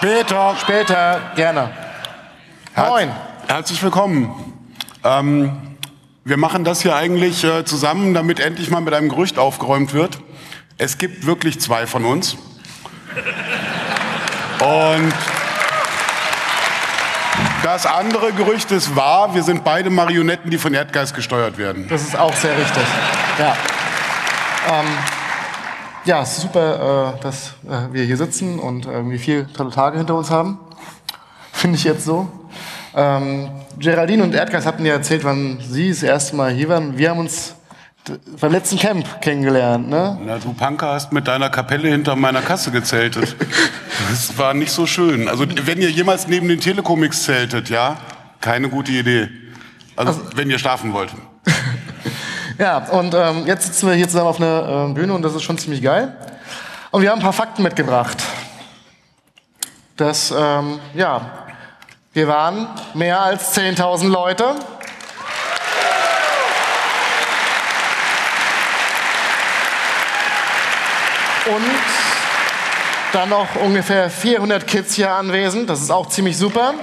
Später. Später, gerne. Moin. Herzlich willkommen. Ähm, wir machen das hier eigentlich äh, zusammen, damit endlich mal mit einem Gerücht aufgeräumt wird. Es gibt wirklich zwei von uns. Und das andere Gerücht ist wahr. Wir sind beide Marionetten, die von Erdgeist gesteuert werden. Das ist auch sehr richtig. Ja. Ähm, ja, es ist super, äh, dass äh, wir hier sitzen und irgendwie vier tolle Tage hinter uns haben. Finde ich jetzt so. Ähm, Geraldine und Erdgeist hatten ja erzählt, wann sie das erste Mal hier waren. Wir haben uns beim letzten Camp kennengelernt, ne? Na, du Punker hast mit deiner Kapelle hinter meiner Kasse gezeltet. Das war nicht so schön. Also, wenn ihr jemals neben den Telecomics zeltet, ja, keine gute Idee. Also, also wenn ihr schlafen wollt. Ja, und ähm, jetzt sitzen wir hier zusammen auf einer äh, Bühne und das ist schon ziemlich geil. Und wir haben ein paar Fakten mitgebracht. Das, ähm, ja, wir waren mehr als 10.000 Leute. Und dann noch ungefähr 400 Kids hier anwesend. Das ist auch ziemlich super.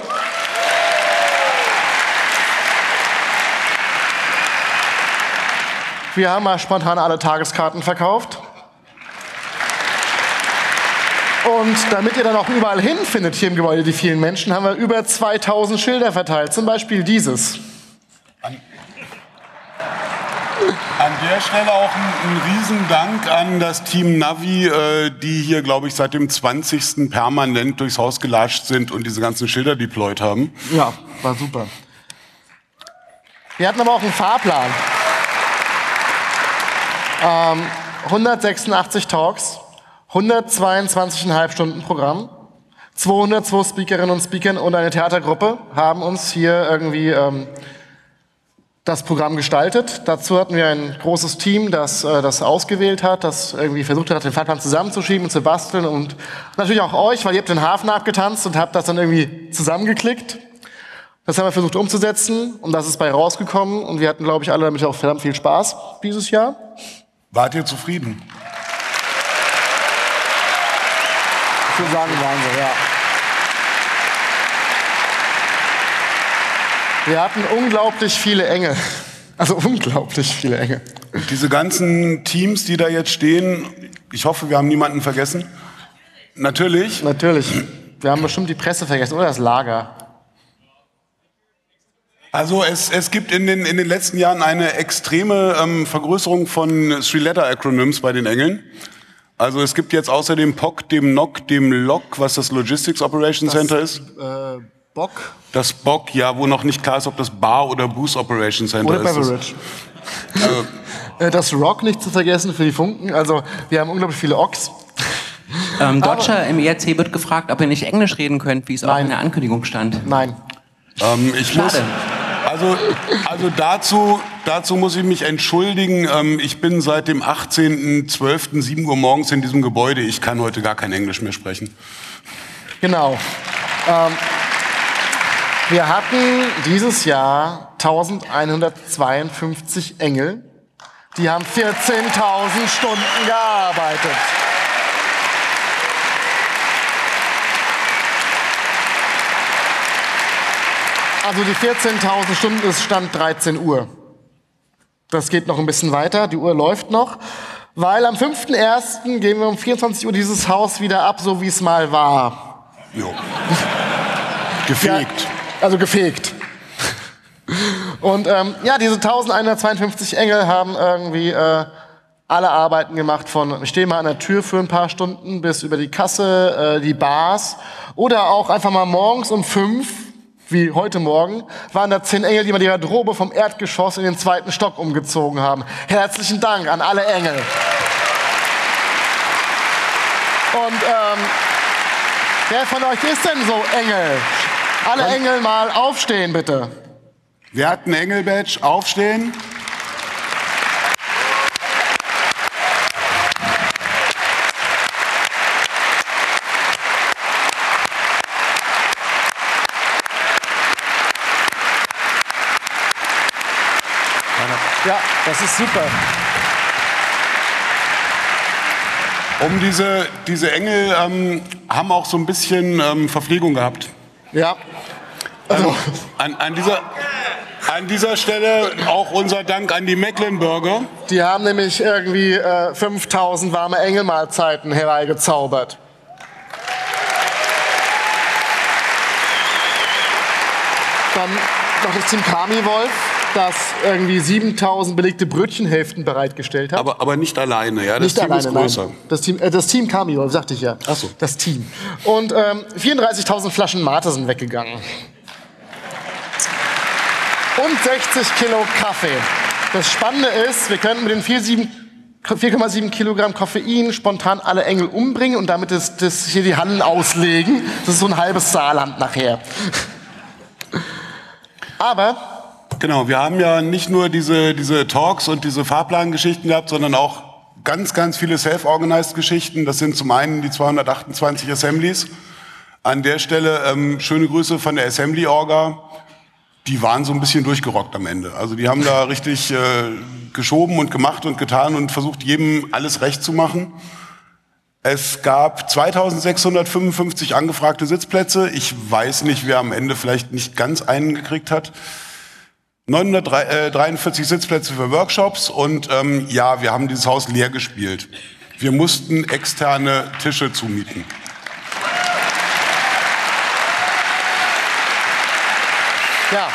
Wir haben mal spontan alle Tageskarten verkauft. Und damit ihr dann auch überall hinfindet hier im Gebäude die vielen Menschen, haben wir über 2000 Schilder verteilt. Zum Beispiel dieses. An, an der Stelle auch ein, ein Riesendank an das Team Navi, äh, die hier, glaube ich, seit dem 20. permanent durchs Haus gelatscht sind und diese ganzen Schilder deployed haben. Ja, war super. Wir hatten aber auch einen Fahrplan. Ähm, 186 Talks, 122,5 Stunden Programm, 202 Speakerinnen und Speaker und eine Theatergruppe haben uns hier irgendwie ähm, das Programm gestaltet. Dazu hatten wir ein großes Team, das äh, das ausgewählt hat, das irgendwie versucht hat, den Fahrplan zusammenzuschieben und zu basteln und natürlich auch euch, weil ihr habt den Hafen abgetanzt und habt das dann irgendwie zusammengeklickt. Das haben wir versucht umzusetzen und das ist bei rausgekommen und wir hatten, glaube ich, alle damit auch verdammt viel Spaß dieses Jahr. Wart ihr zufrieden? Ich würde sagen, waren sie, ja. Wir hatten unglaublich viele Engel. Also unglaublich viele Engel. Diese ganzen Teams, die da jetzt stehen, ich hoffe, wir haben niemanden vergessen. Natürlich. Natürlich. Wir haben bestimmt die Presse vergessen oder das Lager. Also es, es gibt in den, in den letzten Jahren eine extreme ähm, Vergrößerung von Three-Letter-Acronyms bei den Engeln. Also es gibt jetzt außer dem POC, dem NOC, dem LOC, was das Logistics Operation das, Center ist. Äh, BOC? Das BOC, ja, wo noch nicht klar ist, ob das Bar oder Boost Operation Center oder ist. Oder Beverage. Also, äh, das ROC nicht zu vergessen für die Funken. Also wir haben unglaublich viele OCs. Ähm, Dodger im ERC wird gefragt, ob ihr nicht Englisch reden könnt, wie es Nein. auch in der Ankündigung stand. Nein. Ähm, ich Schade. muss also, also dazu, dazu muss ich mich entschuldigen. Ähm, ich bin seit dem 18.12. 7 Uhr morgens in diesem Gebäude. Ich kann heute gar kein Englisch mehr sprechen. Genau. Ähm, wir hatten dieses Jahr 1152 Engel. Die haben 14.000 Stunden gearbeitet. Also die 14.000 Stunden ist Stand 13 Uhr. Das geht noch ein bisschen weiter, die Uhr läuft noch. Weil am 5.1. gehen wir um 24 Uhr dieses Haus wieder ab, so wie es mal war. Jo. gefegt. Ja, also gefegt. Und ähm, ja, diese 1152 Engel haben irgendwie äh, alle Arbeiten gemacht von ich stehe mal an der Tür für ein paar Stunden bis über die Kasse, äh, die Bars oder auch einfach mal morgens um fünf wie heute Morgen, waren da zehn Engel, die mal die Garderobe vom Erdgeschoss in den zweiten Stock umgezogen haben. Herzlichen Dank an alle Engel. Und ähm, wer von euch ist denn so Engel? Alle Engel mal aufstehen, bitte. Wer hat ein Engel-Badge? Aufstehen. Ja, das ist super. um diese, diese Engel ähm, haben auch so ein bisschen ähm, Verpflegung gehabt. Ja. Also, an, an, dieser, an dieser Stelle auch unser Dank an die Mecklenburger. Die haben nämlich irgendwie äh, 5000 warme Engelmahlzeiten herbeigezaubert. Dann noch das Team Kami Wolf, das irgendwie 7000 belegte Brötchenhälften bereitgestellt hat. Aber, aber nicht alleine, ja? Das Nicht Team alleine, ist größer. nein. Das Team, äh, das Team Wolf, sagte ich ja. Ach so. Das Team. Und ähm, 34.000 Flaschen Mate sind weggegangen. Und 60 Kilo Kaffee. Das Spannende ist, wir könnten mit den 4,7 4,7 Kilogramm Koffein spontan alle Engel umbringen und damit das, das hier die Hallen auslegen. Das ist so ein halbes Saarland nachher. Aber Genau, wir haben ja nicht nur diese, diese Talks und diese Fahrplangeschichten gehabt, sondern auch ganz, ganz viele self-organized Geschichten. Das sind zum einen die 228 Assemblies. An der Stelle ähm, schöne Grüße von der Assembly-Orga. Die waren so ein bisschen durchgerockt am Ende. Also die haben da richtig äh, geschoben und gemacht und getan und versucht, jedem alles recht zu machen. Es gab 2655 angefragte Sitzplätze. Ich weiß nicht, wer am Ende vielleicht nicht ganz einen gekriegt hat. 943 Sitzplätze für Workshops und ähm, ja, wir haben dieses Haus leer gespielt. Wir mussten externe Tische zumieten. ja.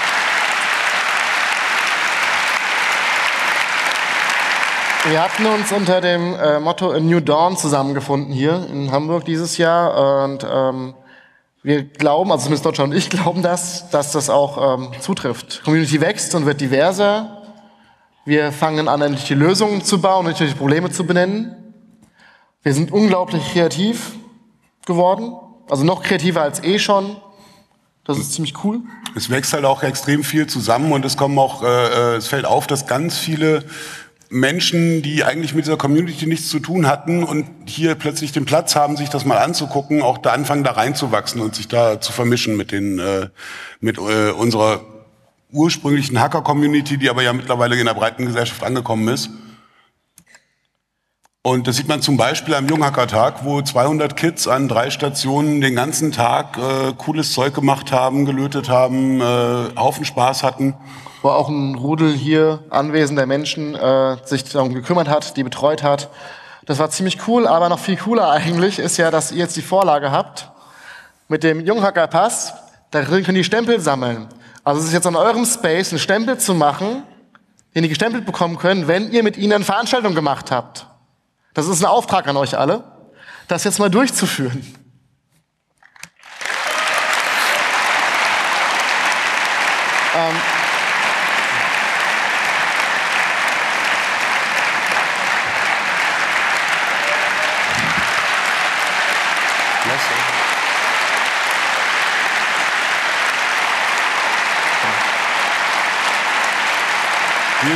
Wir hatten uns unter dem äh, Motto A New Dawn zusammengefunden hier in Hamburg dieses Jahr und ähm, wir glauben, also zumindest Deutschland und ich glauben das, dass das auch ähm, zutrifft. Community wächst und wird diverser. Wir fangen an, endlich die Lösungen zu bauen, endlich die Probleme zu benennen. Wir sind unglaublich kreativ geworden, also noch kreativer als eh schon. Das ist ziemlich cool. Es wächst halt auch extrem viel zusammen und es kommen auch, äh, äh, es fällt auf, dass ganz viele Menschen, die eigentlich mit dieser Community nichts zu tun hatten und hier plötzlich den Platz haben, sich das mal anzugucken, auch da anfangen, da reinzuwachsen und sich da zu vermischen mit den, äh, mit äh, unserer ursprünglichen Hacker-Community, die aber ja mittlerweile in der breiten Gesellschaft angekommen ist. Und das sieht man zum Beispiel am Junghackertag, wo 200 Kids an drei Stationen den ganzen Tag äh, cooles Zeug gemacht haben, gelötet haben, äh, Haufen Spaß hatten. Wo auch ein Rudel hier anwesender Menschen äh, sich darum gekümmert hat, die betreut hat. Das war ziemlich cool, aber noch viel cooler eigentlich ist ja, dass ihr jetzt die Vorlage habt mit dem Junghackerpass. Darin können die Stempel sammeln. Also es ist jetzt an eurem Space, einen Stempel zu machen, den ihr gestempelt bekommen könnt, wenn ihr mit ihnen eine Veranstaltung gemacht habt. Das ist ein Auftrag an euch alle, das jetzt mal durchzuführen. Ähm,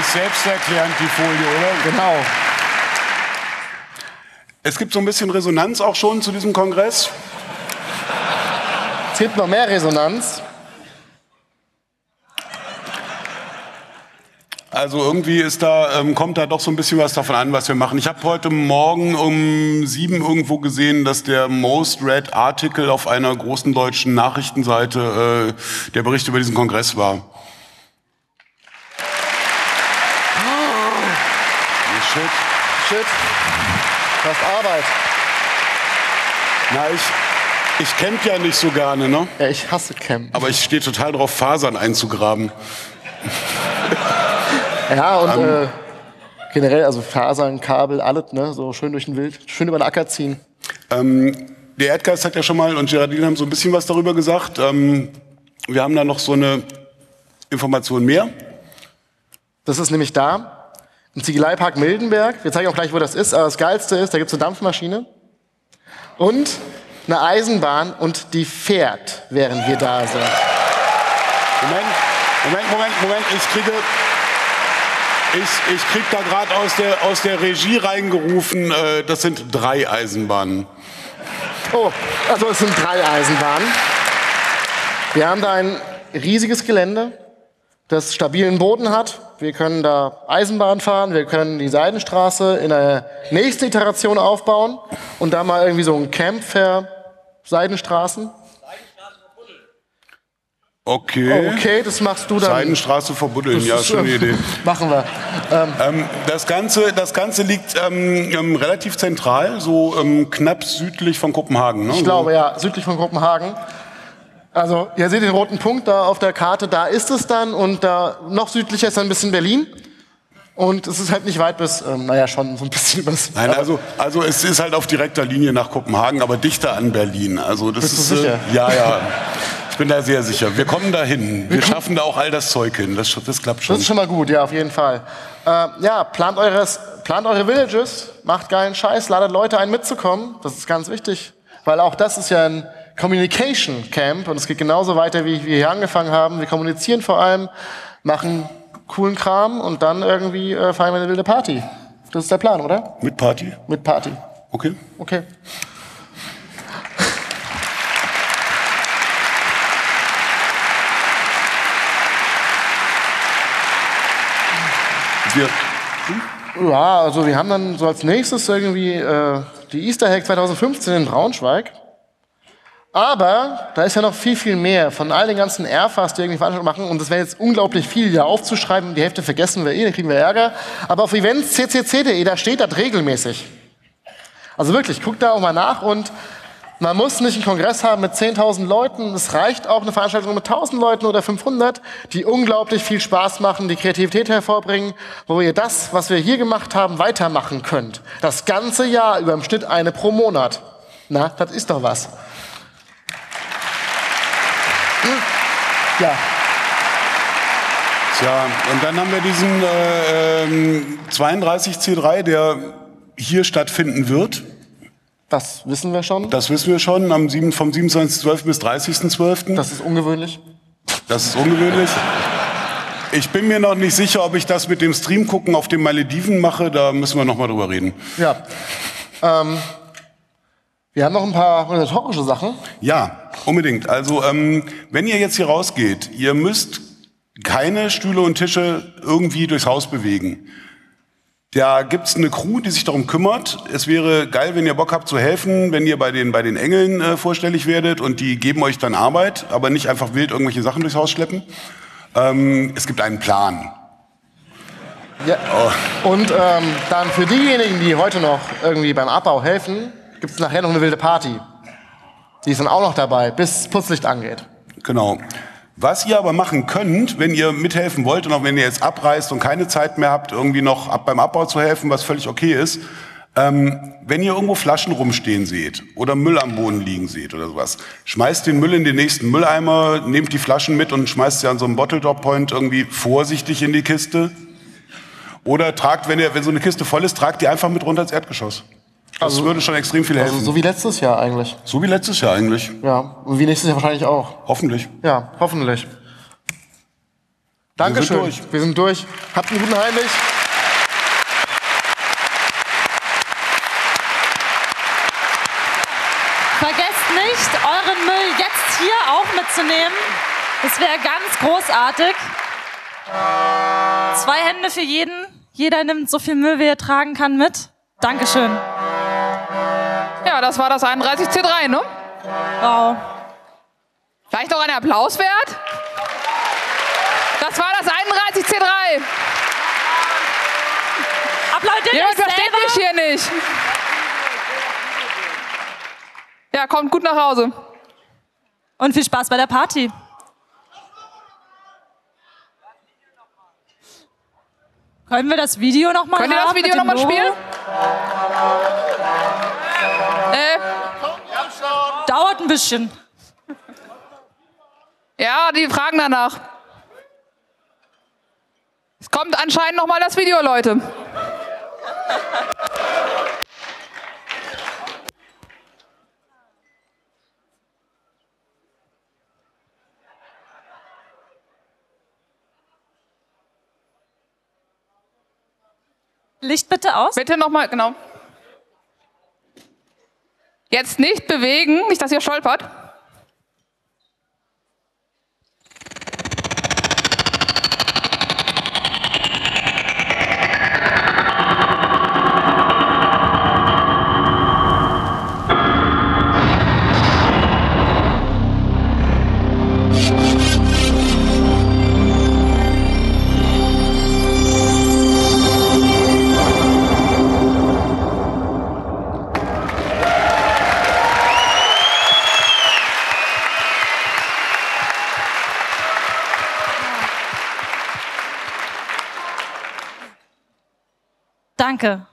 Ist selbsterklärend, die Folie, oder? genau. Es gibt so ein bisschen Resonanz auch schon zu diesem Kongress. Es gibt noch mehr Resonanz. Also irgendwie ist da, ähm, kommt da doch so ein bisschen was davon an, was wir machen. Ich habe heute Morgen um sieben irgendwo gesehen, dass der Most Read Article auf einer großen deutschen Nachrichtenseite äh, der Bericht über diesen Kongress war. Shit. Shit. Das ist Arbeit. Na, ich, ich camp ja nicht so gerne, ne? Ja, ich hasse Camp. Aber ich stehe total drauf, Fasern einzugraben. Ja, und äh, generell, also Fasern, Kabel, alles, ne? So schön durch den Wild, schön über den Acker ziehen. Ähm, der Erdgeist hat ja schon mal und Geraldine haben so ein bisschen was darüber gesagt. Ähm, wir haben da noch so eine Information mehr. Das ist nämlich da. Im Ziegeleipark Mildenberg. Wir zeigen auch gleich, wo das ist. Aber das Geilste ist, da gibt es eine Dampfmaschine und eine Eisenbahn und die fährt, während wir da sind. Moment, Moment, Moment, Moment. Ich kriege, ich, ich krieg da gerade aus der, aus der Regie reingerufen, äh, das sind drei Eisenbahnen. Oh, also es sind drei Eisenbahnen. Wir haben da ein riesiges Gelände, das stabilen Boden hat, wir können da Eisenbahn fahren, wir können die Seidenstraße in der nächsten Iteration aufbauen und da mal irgendwie so ein Camp für Seidenstraßen. Okay. Okay, das machst du dann. Seidenstraße verbuddeln, ja, ist, äh, Idee. Machen wir. Ähm, das, Ganze, das Ganze liegt ähm, ähm, relativ zentral, so ähm, knapp südlich von Kopenhagen. Ne? Ich glaube, ja, südlich von Kopenhagen. Also, ihr seht den roten Punkt da auf der Karte, da ist es dann und da noch südlicher ist dann ein bisschen Berlin. Und es ist halt nicht weit bis, ähm, naja, schon so ein bisschen übers. Nein, also, also es ist halt auf direkter Linie nach Kopenhagen, aber dichter an Berlin. Also das Bist du ist, sicher? Äh, ja, ja. Ich bin da sehr sicher. Wir kommen da hin. Wir schaffen da auch all das Zeug hin. Das, das klappt schon. Das ist schon mal gut, ja, auf jeden Fall. Äh, ja, plant, eures, plant eure Villages, macht geilen Scheiß, ladet Leute ein mitzukommen. Das ist ganz wichtig, weil auch das ist ja ein Communication Camp und es geht genauso weiter, wie wir hier angefangen haben. Wir kommunizieren vor allem, machen coolen Kram und dann irgendwie äh, feiern wir eine wilde Party. Das ist der Plan, oder? Mit Party? Mit Party. Okay. Okay. Wir, Ja, also wir haben dann so als nächstes irgendwie äh, die Easter Hack 2015 in Braunschweig. Aber da ist ja noch viel, viel mehr von all den ganzen Airfas, die irgendwie Veranstaltungen machen. Und das wäre jetzt unglaublich viel hier aufzuschreiben. Die Hälfte vergessen wir eh, dann kriegen wir Ärger. Aber auf events ccc.de, da steht das regelmäßig. Also wirklich, guckt da auch mal nach und man muss nicht einen Kongress haben mit 10.000 Leuten. Es reicht auch eine Veranstaltung mit 1.000 Leuten oder 500, die unglaublich viel Spaß machen, die Kreativität hervorbringen, wo ihr das, was wir hier gemacht haben, weitermachen könnt. Das ganze Jahr über im Schnitt eine pro Monat. Na, das ist doch was. Ja, Tja, und dann haben wir diesen äh, ähm, 32C3, der hier stattfinden wird. das wissen wir schon. Das wissen wir schon, am 7, vom 27.12. bis 30.12. Das ist ungewöhnlich. Das ist ungewöhnlich. Ich bin mir noch nicht sicher, ob ich das mit dem Stream gucken auf den Malediven mache. Da müssen wir noch mal drüber reden. Ja. Ähm, wir haben noch ein paar organisatorische Sachen. Ja, unbedingt. Also, ähm, wenn ihr jetzt hier rausgeht, ihr müsst keine Stühle und Tische irgendwie durchs Haus bewegen. Da gibt's eine Crew, die sich darum kümmert. Es wäre geil, wenn ihr Bock habt zu helfen, wenn ihr bei den, bei den Engeln äh, vorstellig werdet und die geben euch dann Arbeit, aber nicht einfach wild irgendwelche Sachen durchs Haus schleppen. Ähm, es gibt einen Plan. Ja. Und ähm, dann für diejenigen, die heute noch irgendwie beim Abbau helfen, gibt es nachher noch eine wilde Party. Die ist dann auch noch dabei, bis Putzlicht angeht. Genau. Was ihr aber machen könnt, wenn ihr mithelfen wollt und auch wenn ihr jetzt abreißt und keine Zeit mehr habt, irgendwie noch ab beim Abbau zu helfen, was völlig okay ist, ähm, wenn ihr irgendwo Flaschen rumstehen seht oder Müll am Boden liegen seht oder sowas, schmeißt den Müll in den nächsten Mülleimer, nehmt die Flaschen mit und schmeißt sie an so einem Bottle Drop Point irgendwie vorsichtig in die Kiste. Oder tragt, wenn, ihr, wenn so eine Kiste voll ist, tragt die einfach mit runter ins Erdgeschoss. Das würde schon extrem viel helfen. Also so wie letztes Jahr eigentlich. so wie letztes Jahr eigentlich. Ja. Und wie nächstes Jahr wahrscheinlich auch. Hoffentlich. Ja, hoffentlich. Dankeschön. durch. Wir sind durch. Habt einen guten Heimlich. Vergesst nicht, euren Müll jetzt hier auch mitzunehmen. Das wäre ganz großartig. Zwei Hände für jeden. Jeder nimmt so viel Müll, wie er tragen kann, mit. Dankeschön. Ja, das war das 31C3, ne? Wow. Vielleicht noch ein Applaus wert? Das war das 31C3. Applaudiert Jemand versteht mich hier nicht. Ja, kommt gut nach Hause. Und viel Spaß bei der Party. Können wir das Video noch mal Könnt ihr das haben Video nochmal spielen? Äh, Dauert ein bisschen. ja, die fragen danach. Es kommt anscheinend noch mal das Video, Leute. Licht bitte aus. Bitte noch mal, genau. Jetzt nicht bewegen, nicht, dass ihr stolpert. Danke.